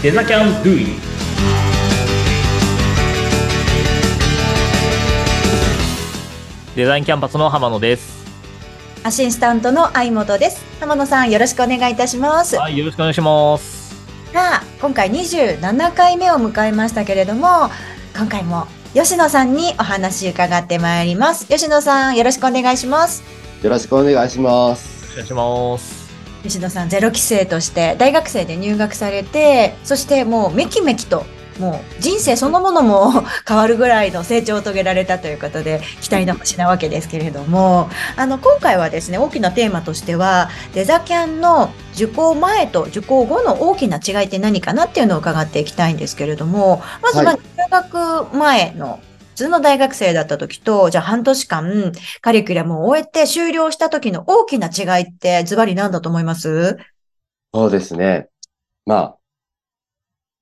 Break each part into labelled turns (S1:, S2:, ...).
S1: デザキャンドゥイデザインキャンパスの浜野です。
S2: アシスタントの相本です。浜野さん、よろしくお願いいたします。さ
S1: はい、よろしくお願いします。
S2: あ、今回27回目を迎えましたけれども、今回も吉野さんにお話伺ってまいります。吉野さん、よろしくお願いします。
S3: よろしくお願いします。
S1: お願いします。
S2: 吉野さん、ゼロ期生として大学生で入学されて、そしてもうめきめきと、もう人生そのものも 変わるぐらいの成長を遂げられたということで、期待の星なわけですけれども、あの、今回はですね、大きなテーマとしては、デザキャンの受講前と受講後の大きな違いって何かなっていうのを伺っていきたいんですけれども、まずは
S3: はい。
S2: 入学前の普通の大学生だった時と、じゃあ半年間カリキュラムを終えて終了した時の大きな違いってズバリ何だと思います？
S3: そうですね。ま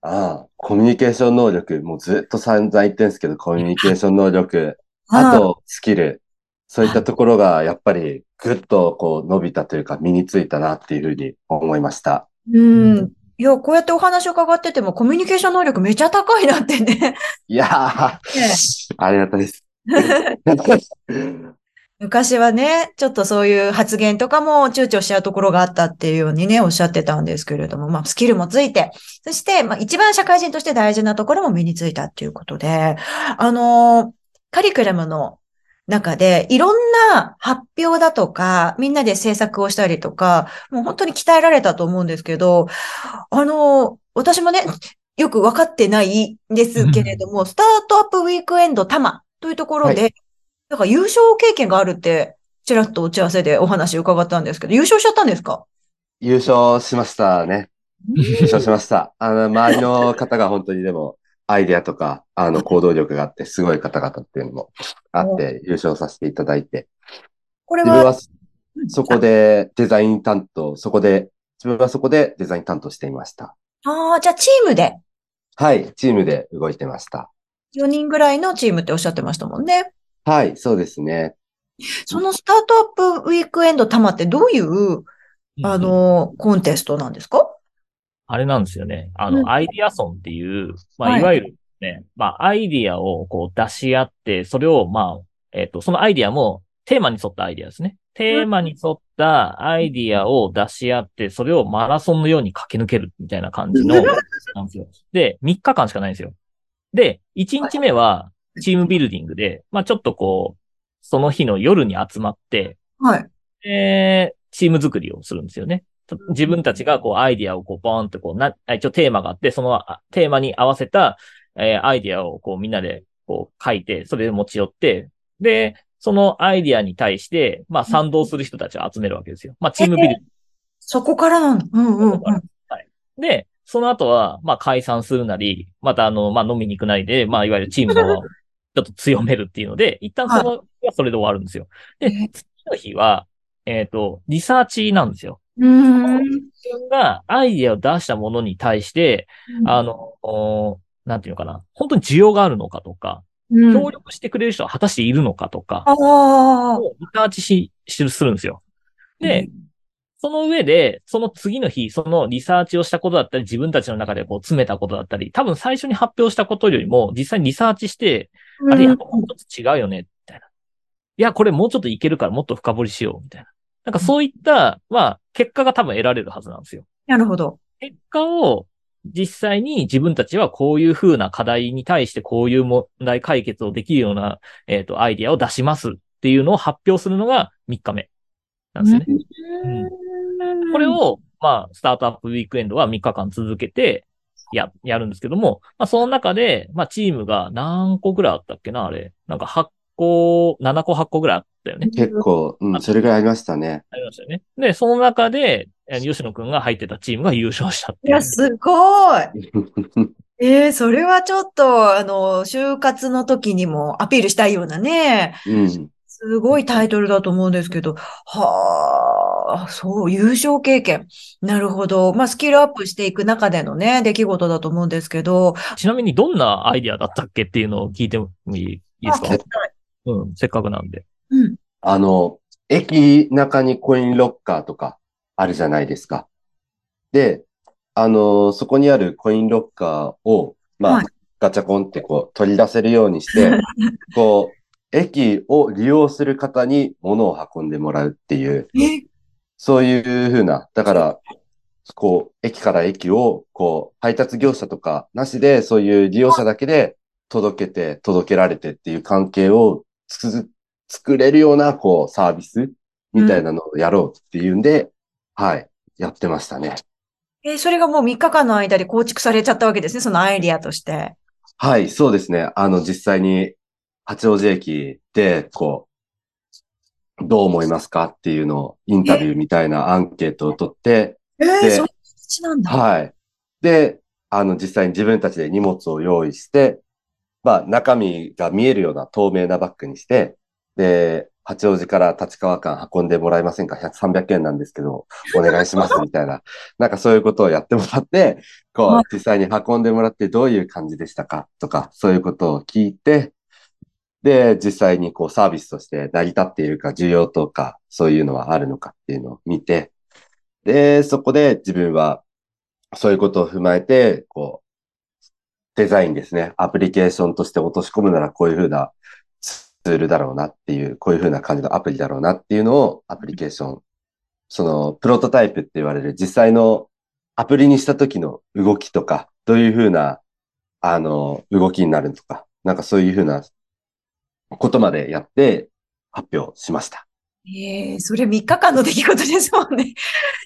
S3: あ、ああ、コミュニケーション能力、もうずっと散々言ってるんですけど、コミュニケーション能力、あとスキル、そういったところがやっぱりぐっとこう伸びたというか身についたなっていうふうに思いました。
S2: うん。いや、こうやってお話を伺ってても、コミュニケーション能力めちゃ高いなってね。
S3: いやー、ありがたいです。
S2: 昔はね、ちょっとそういう発言とかも躊躇しちゃうところがあったっていうようにね、おっしゃってたんですけれども、まあ、スキルもついて、そして、まあ、一番社会人として大事なところも身についたっていうことで、あのーカリキュラムの中で、いろんな発表だとか、みんなで制作をしたりとか、もう本当に鍛えられたと思うんですけど、あのー私もね、よく分かってないんですけれども、スタートアップウィークエンドタマというところで、
S3: は
S2: なんか優勝経験があるって、ちらっと打ち合わせでお話伺ったんですけど、優勝しちゃったんですか？
S3: 優勝しましたね。優勝しました。あの、周りの方が本当にでも、アイデアとか、あの、行動力があって、すごい方々っていうのもあって、優勝させていただいて、
S2: これ
S3: 自分は
S2: は、
S3: そこでデザイン担当、そこで、自分はそこでデザイン担当していました。
S2: ああ、じゃあチームで、
S3: はい、チームで動いてました。
S2: 4人ぐらいのチームっておっしゃってましたもんね。
S3: はい、そうですね。
S2: そのスタートアップウィークエンドタマってどういう、あの、コンテストなんですか？
S1: あれなんですよね。あ
S2: うん
S1: の、アイディアソンっていう、まあ、
S2: はい
S1: いわゆるね、まあ、アイディアをこう出し合って、それを、まあ、えっと、そのアイディアもテーマに沿ったアイディアですね。テーマに沿ったアイディアを出し合って、それをマラソンのように駆け抜けるみたいな感じの、なんですよ。で、3日間しかないんですよ。で、1日目はチームビルディングで、まあ、ちょっとこう、その日の夜に集まって、
S2: はい。
S1: で、チーム作りをするんですよね。と自分たちがこうアイディアをこうボーンってこうな、あ一応テーマがあって、そのあテーマに合わせた、えーアイディアをこうみんなでこう書いて、それで持ち寄って、で、そのアイディアに対して、まあ賛同する人たちを集めるわけですよ。まあチームビル
S2: そこからなん？だ。うんうんうん。
S1: で、その後は、まあ解散するなり、またあの、まあ飲みに行くなりで、まあいわゆるチームを ちょっと強めるっていうので、一旦その、はそれで終わるんですよ。で
S2: え、
S1: 次の日は、えっ、と、リサーチなんですよ。
S2: うーん。
S1: 自分がアイディアを出したものに対して、あの、おなんていうのかな、本当に需要があるのかとか、
S2: うん、
S1: 協力してくれる人は果たしているのかとか、
S2: ああ。
S1: をリサーチし、しするんですよ。で、その上で、その次の日、そのリサーチをしたことだったり、自分たちの中でこう詰めたことだったり、多分最初に発表したことよりも、実際にリサーチして、
S2: うん、
S1: あれ、やっぱもうちょっと違うよね、みたいな。いや、これもうちょっといけるからもっと深掘りしよう、みたいな。なんかそういった、まあ、結果が多分得られるはずなんですよ。
S2: なるほど。
S1: 結果を実際に自分たちはこういう風な課題に対してこういう問題解決をできるような、えっ、と、アイディアを出しますっていうのを発表するのが3日目なんですよね。
S2: うん
S1: これ、を、まあ、スタートアップウィークエンドは3日間続けて、や、やるんですけども、まあ、その中で、まあ、チームが何個ぐらいあったっけな、あれ。なんか8個、7個8個ぐらいあったよね。
S3: 結構、うん、それぐらいありましたね。
S1: ありましたよね。で、その中で、えー吉野くんが入ってたチームが優勝したっていう。
S2: いや、すごい。ええそれはちょっと、あの、就活の時にもアピールしたいようなね、
S3: うん。
S2: すごいタイトルだと思うんですけど、はあ、そう、優勝経験。なるほど。まあ、スキルアップしていく中でのね、出来事だと思うんですけど、
S1: ちなみにどんなアイディアだったっけっていうのを聞いてもいいですか？
S2: あ聞きたい
S1: うん、せっかくなんで。
S2: うん。
S3: あの、駅中にコインロッカーとかあるじゃないですか。で、あの、そこにあるコインロッカーを、まあ、
S2: はい
S3: ガチャコンってこう取り出せるようにして、こう、駅を利用する方に物を運んでもらうっていう、
S2: え、
S3: そういうふうな、だから、こう、駅から駅を、こう、配達業者とかなしで、そういう利用者だけで届けて、届けられてっていう関係をつく作れるような、こう、サービスみたいなのをやろうっていうんで、はい、やってましたね。
S2: え、それがもう3日間の間で構築されちゃったわけですね、そのアイディアとして。
S3: はい、そうですね。あの、実際に、八王子駅で、こう、どう思いますかっていうのを、インタビューみたいなアンケートを取って、
S2: えー、
S3: で
S2: そういう形なんだ。
S3: はい。で、あの、実際に自分たちで荷物を用意して、まあ、中身が見えるような透明なバッグにして、で、八王子から立川間運んでもらえませんか ?100、300円なんですけど、お願いします、みたいな。なんかそういうことをやってもらって、こ
S2: は
S3: う、実際に運んでもらってどういう感じでしたか？とか、そういうことを聞いて、で、実際にこうサービスとして成り立っているか、需要とか、そういうのはあるのかっていうのを見て、で、そこで自分はそういうことを踏まえて、こう、デザインですね。アプリケーションとして落とし込むならこういうふうなツールだろうなっていう、こういうふうな感じのアプリだろうなっていうのをアプリケーション、そのプロトタイプって言われる実際のアプリにした時の動きとか、どういうふうな、あの、動きになるとか、なんかそういうふうなことまでやって発表しました。
S2: ええそれ3日間の出来事ですもんね。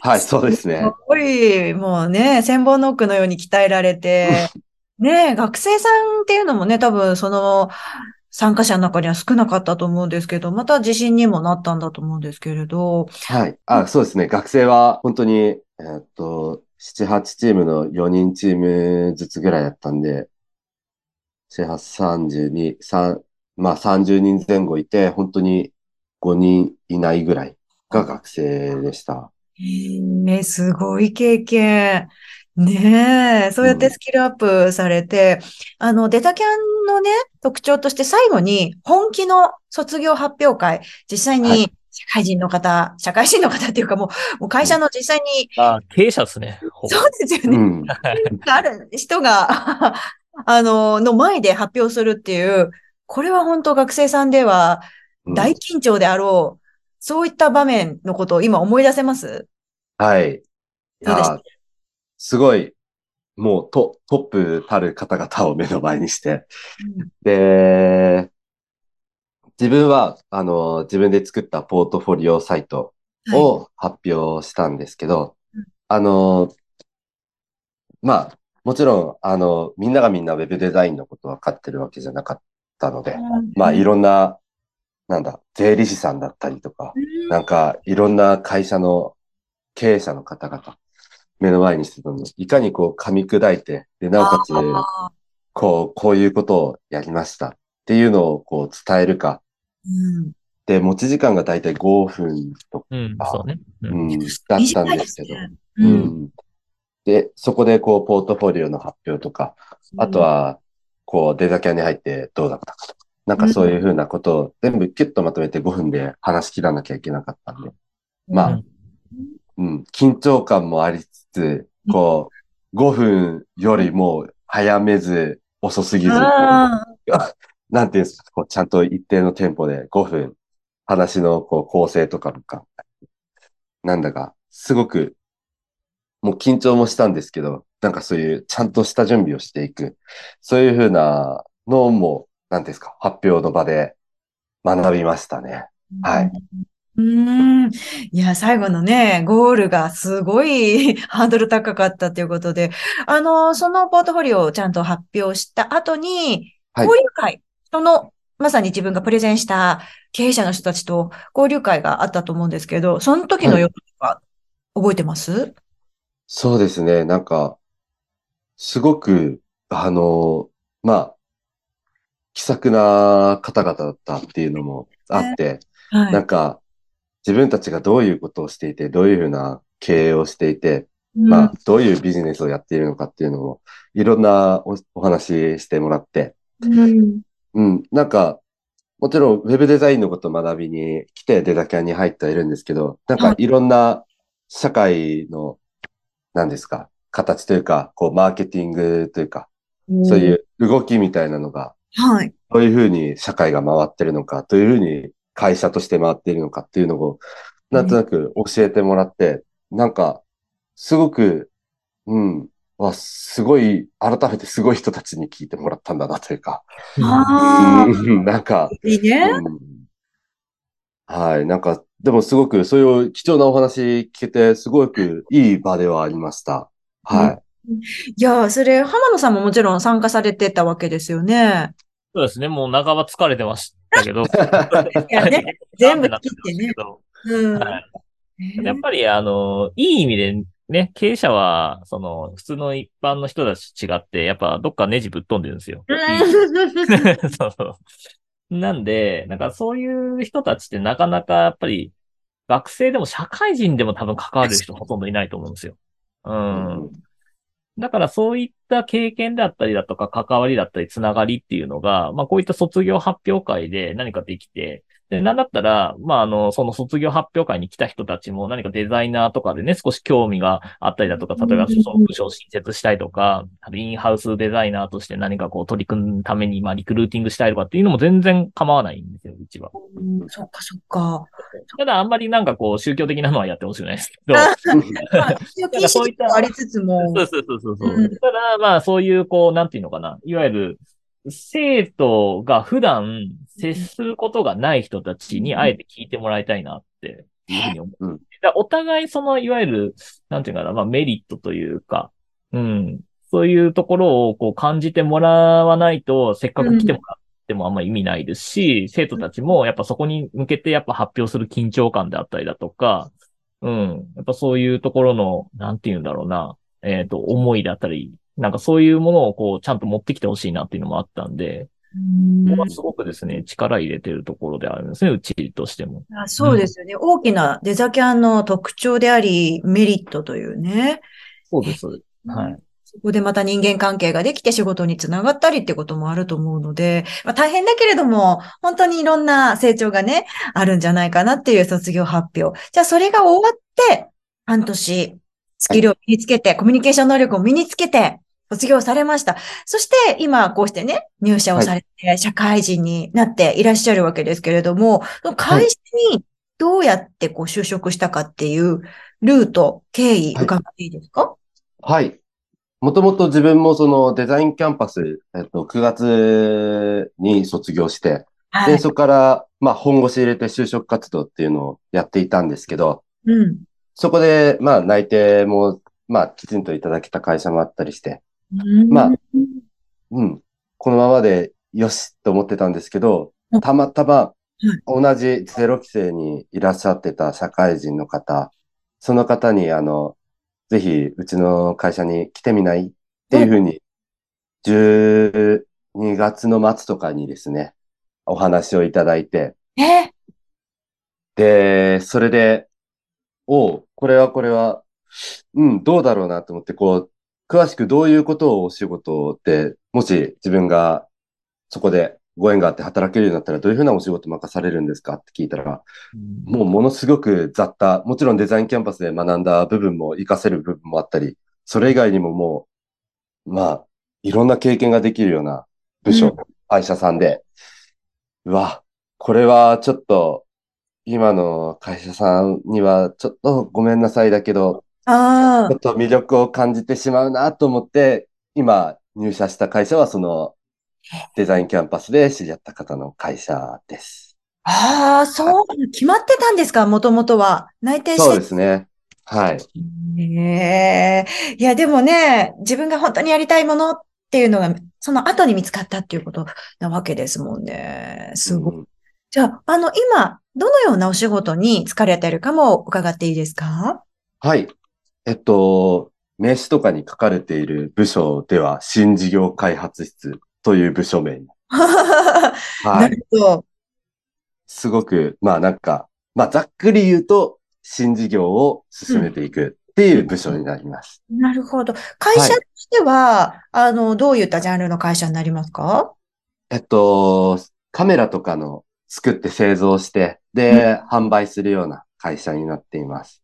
S3: はい、そうですね
S2: やっ。ぱり、もうね、千本ノックのように鍛えられて、ね、学生さんっていうのもね、多分その参加者の中には少なかったと思うんですけど、また自信にもなったんだと思うんですけれど、
S3: はい。あ、そうですね。学生は本当に、えーっと、7、8チームの4人チームずつぐらいだったんで、7、8、32、3、まあ30人前後いて、本当に5人いないぐらいが学生でした。
S2: ええすごい経験。ねえ、そうやってスキルアップされて、あの、デタキャンのね、特徴として最後に本気の卒業発表会、実際
S3: はい。
S2: に社会人の方、社会人の方っていうかもう、もう会社の実際に、
S1: あ、経営者ですね。
S2: そうですよね、
S3: うん。
S2: ある人が、あの、の前で発表するっていう、これは本当学生さんでは
S3: うん。
S2: 大緊張であろう、そういった場面のことを今思い出せます？
S3: はい。い
S2: どうでした？
S3: や、すごい、もうトトップたる方々を目の前にして、で、自分は、あの、自分で作ったポートフォリオサイト
S2: はい。
S3: を発表したんですけど
S2: うん、
S3: あの、まあ、もちろん、あの、みんながみんなウェブデザインのこと分かってるわけじゃなかったので、まあ、いろんな、なんだ、税理士さんだったりとか、なんか、いろんな会社の経営者の方々、目の前にしてたの。で、いかにこう噛み砕いて、で、なおかつ、
S2: あ
S3: こう、こういうことをやりました。っていうのをこう伝えるか。
S2: ーうん。
S3: で、持ち時間がだいたい5分とか、
S1: うん、そうね。う
S3: うんん、だったんですけど。う
S2: うん。
S3: ん。で、そこでこう、ポートフォリオの発表とか、あと、は、こう、デザキャンに入ってどうだったかとか、なんかそういうふうなことを全部キュッとまとめて5分で話し切らなきゃいけなかったんで、まあ
S1: うん
S3: うん、緊張感もありつつ、こう、5分よりも早めず、遅すぎず、
S2: あ
S3: なんていうんですか、こう、ちゃんと一定のテンポで5分、話のこう構成とかなんだか、すごく、もう緊張もしたんですけど、なんかそういうちゃんとした準備をしていく、そういうふうなのも、なんですか、発表の場で学びましたね。はい。
S2: うーん。いや、最後のね、ゴールがすごい ハードル高かったということで、あの、そのポートフォリオをちゃんと発表した後に、
S3: はい
S2: 交流会、その、まさに自分がプレゼンした経営者の人たちと交流会があったと思うんですけど、その時の様子は覚えてます？
S3: そうですね。なんか、すごく、あの、まあ、気さくな方々だったっていうのもあって、
S2: はい。
S3: なんか、自分たちがどういうことをしていて、どういうふうな経営をしていて、
S2: うん。
S3: まあ、どういうビジネスをやっているのかっていうのも、いろんなおお話ししてもらって、
S2: うん。
S3: うん、なんか、もちろんウェブデザインのことを学びに来てデザキャンに入ってはいるんですけど、なんかい。ろんな社会の、何ですか、形というか、こう、マーケティングというか、そうい。う動きみたいなのが、
S2: はい。
S3: どういうふうに社会が回ってるのか、どういうふうに会社として回っているのかっていうのを、なんとなく教えてもらって、なんか、すごく、うん、わ、すごい、改めてすごい人たちに聞いてもらったんだなというか、
S2: あ
S3: なんか、
S2: いいね。
S3: うんはい。なんか、でもすごく、そういう貴重なお話聞けて、すごくいい場ではありました。はい。
S2: いや、それ、浜野さんももちろん参加されてたわけですよね。
S1: そうですね。もう半ば疲れてましたけど。
S2: いやね、全部切ってね。うん。
S1: はい
S2: えー
S1: やっぱり、あの、いい意味でね、経営者は、その、普通の一般の人たちと違って、やっぱどっかネジぶっ飛んでるんですよ。そうそう。なんで、なんかそういう人たちってなかなかやっぱり、学生でも社会人でも多分関わる人ほとんどいないと思うんですよ。うん。だからそういった経験だったりだとか関わりだったりつながりっていうのが、まあこういった卒業発表会で何かできて、で、なんだったら、まああの、その卒業発表会に来た人たちも何かデザイナーとかでね、少し興味があったりだとか、例えばその部署を新設したいとか、インハウスデザイナーとして何かこう取り組むために、まあリクルーティングしたいとかっていうのも全然構わないんですよ、うちは。
S2: うんそっかそっか。
S1: ただあんまりなんかこう宗教的なのはやってほしくないですけ ど、
S2: まあ禁止事項ありつつも。
S1: そうそうそうそうそう、
S2: うん
S1: ただ、まあ、そういう、こう、なんていうのかな。いわゆる、生徒が普段接することがない人たちにあえて聞いてもらいたいなっていうふうに思う。
S3: うん
S1: だお互いその、いわゆる、なんていうかな、まあメリットというか、うん。そういうところをこう感じてもらわないと、せっかく来てもらってもあんま意味ないですし、生徒たちもやっぱそこに向けてやっぱ発表する緊張感であったりだとか、うん。やっぱそういうところの、なんていうんだろうな、えっ、と、思いだったり、なんかそういうものをこう、ちゃんと持ってきてほしいなっていうのもあったんで、
S2: うん
S1: ここはすごくですね、力入れてるところであるんですね、うちとしても。
S2: あそうですよね。大きなデザキャンの特徴であり、メリットというね。
S1: そうです、そうです。はい。
S2: そこでまた人間関係ができて仕事につながったりってこともあると思うので、まあ、大変だけれども、本当にいろんな成長がね、あるんじゃないかなっていう卒業発表。じゃあそれが終わって、半年、スキルを身につけて、コミュニケーション能力を身につけて、卒業されました。そして今こうしてね、入社をされて、社会人になっていらっしゃるわけですけれども、その会社にどうやってこう就職したかっていうルート、経緯、
S3: はい
S2: 伺っていいですか、
S3: はい。もともと自分もそのデザインキャンパス、えっと、9月に卒業して、で、
S2: はい。
S3: そこから、まあ、本腰入れて就職活動っていうのをやっていたんですけど、
S2: うん。
S3: そこで、まあ、内定も、まあ、きちんといただけた会社もあったりして、まあうん、このままでよしと思ってたんですけど
S2: うん、
S3: たまたま同じゼロ期生にいらっしゃってた社会人の方、その方に、あの、ぜひ、うちの会社に来てみないっていうふうに、12月の末とかにですね、お話をいただいて、
S2: え？
S3: で、それで、おう、これはこれは、うん、どうだろうなと思って、こう、詳しくどういうことをお仕事って、もし自分がそこでご縁があって働けるようになったら、どういうふうなお仕事任されるんですかって聞いたら、もうものすごく雑多、もちろんデザインキャンパスで学んだ部分も活かせる部分もあったり、それ以外にももう、まあ、いろんな経験ができるような部署、
S2: うん。
S3: 会社さんで、うわ、これはちょっと、今の会社さんにはちょっとごめんなさいだけど、
S2: あ
S3: ちょっと魅力を感じてしまうなと思って、今入社した会社はそのデザインキャンパスで知り合った方の会社です。
S2: あ、ああ、そう、決まってたんですか、もともとは。内定して。
S3: そうですね。はい。
S2: ええいや、でもね、自分が本当にやりたいものっていうのが、その後に見つかったっていうことなわけですもんね。すごい。
S3: うん
S2: じゃあ、あの、今、どのようなお仕事に疲れているかも伺っていいですか？
S3: はい。えっと、名刺とかに書かれている部署では、新事業開発室という部署名に。
S2: な
S3: はい。
S2: るほど。
S3: すごく、まあなんか、まあざっくり言うと、新事業を進めていくっていう部署になります。
S2: なるほど。会社としては、あの、どういったジャンルの会社になりますか？
S3: えっと、カメラとかの作って製造して、で、販売するような会社になっています。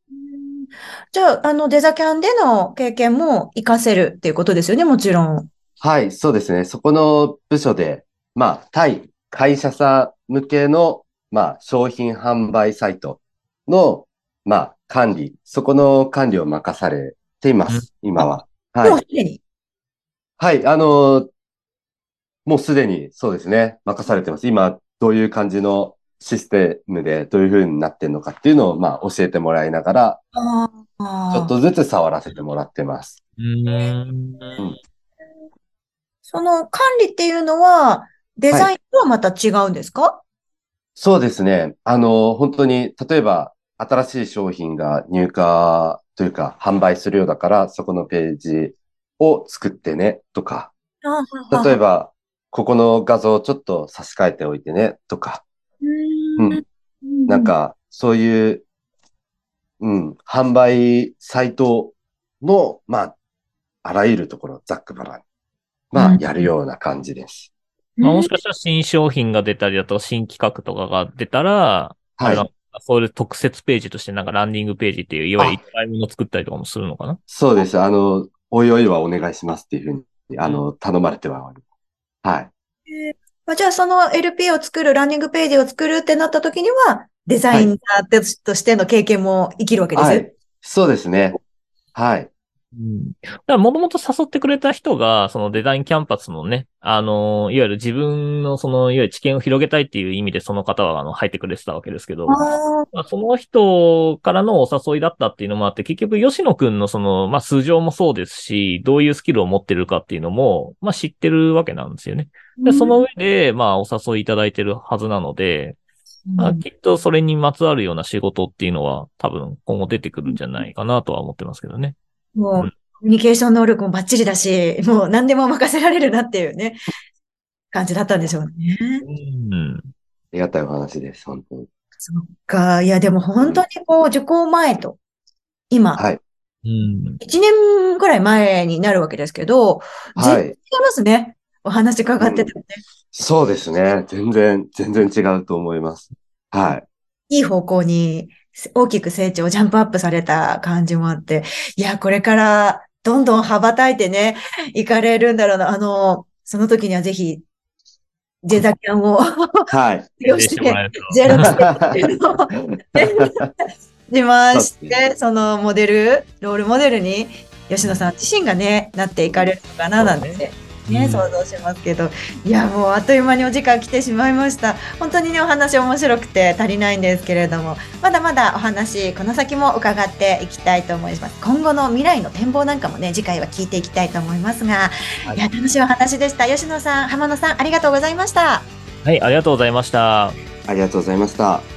S2: じゃあ、あの、デザキャンでの経験も活かせるっていうことですよね、もちろん。
S3: はい、そうですね。そこの部署で、まあ、対会社さん向けの、まあ、商品販売サイトの、まあ、管理、そこの管理を任されています、今は。はい
S2: もう。すでに？
S3: はい、あの、もうすでにそうですね、任されてます。今、どういう感じのシステムでどういう風になってるのかっていうのを、まあ、教えてもらいながら。ちょっとずつ触らせてもらってます。
S1: うーん。
S2: その管理っていうのは、デザインとはまた違うんですか、
S3: そうですね。あの、本当に、例えば、新しい商品が入荷というか、販売するようだから、そこのページを作ってね、とか、例え
S2: ば、
S3: ば、ここの画像をちょっと差し替えておいてね、とか、
S2: う
S3: うん。なん、か、そういう、うん、販売サイトの、まあ、あらゆるところ、ざっくばらんに、まあ、
S2: うん。
S3: やるような感じです。
S1: まあ、もしかしたら新商品が出たりだとか、新企画とかが出たら、
S3: はい。
S1: あのそういう特設ページとしてなんかランディングページっていう、いわゆる一回もの作ったりとかもするのかな？
S3: そうです。あの、おいおいはお願いしますっていうふうに、あの、頼まれてはおります。はい。
S2: まあじゃあ、その LP を作る、ランニングページを作るってなった時には、デザイナーとしての経験も生きるわけですよ。
S3: はい。そうですね。はい。
S1: うん。だから、もともと誘ってくれた人が、そのデザインキャンパスのね、あの、いわゆる自分のその、いわゆる知見を広げたいっていう意味でその方は、あの、入ってくれてたわけですけど、
S2: あ
S1: まあ、その人からのお誘いだったっていうのもあって、結局、吉野くんのその、まあ、素性もそうですし、どういうスキルを持ってるかっていうのも、まあ、知ってるわけなんですよね。で、その上で、まあ、お誘いいただいてるはずなので、まあ、きっとそれにまつわるような仕事っていうのは、多分今後出てくるんじゃないかなとは思ってますけどね。
S2: もう、
S1: うん
S2: コミュニケーション能力もバッチリだし、もう何でも任せられるなっていうね、感じだったんでしょうね。
S1: うん。
S3: ありがたいお話です。本当に。
S2: そっか。いや、でも本当にこう、受講前と、今、
S3: はい。
S1: うん。
S2: 1年ぐらい前になるわけですけど、
S3: はい。
S2: 全然違いますね。お話伺っててもね。
S3: そうですね。全然、全然違うと思います。はい。
S2: いい方向に大きく成長、ジャンプアップされた感じもあって、いや、これからどんどん羽ばたいてね、行かれるんだろうな。あの、その時にはぜひ、ジェザキャンを
S3: はい。
S2: 利用し
S1: してもらえ
S2: て、
S1: ると。
S2: ゼロっていうのを自慢して、そのモデル、ロールモデルに吉野さん自身がね、なっていかれるのかななんて。
S1: そう
S2: ね、
S1: うん
S2: 想像しますけど、いや、もうあっという間にお時間来てしまいました。本当にね、お話面白くて足りないんですけれども、まだまだお話、この先も伺っていきたいと思います。今後の未来の展望なんかもね、次回は聞いていきたいと思いますが、
S1: はい
S2: いや、楽しいお話でした。吉野さん、浜野さん、ありがとうございました。
S1: はい、ありがとうございました。
S3: ありがとうございました。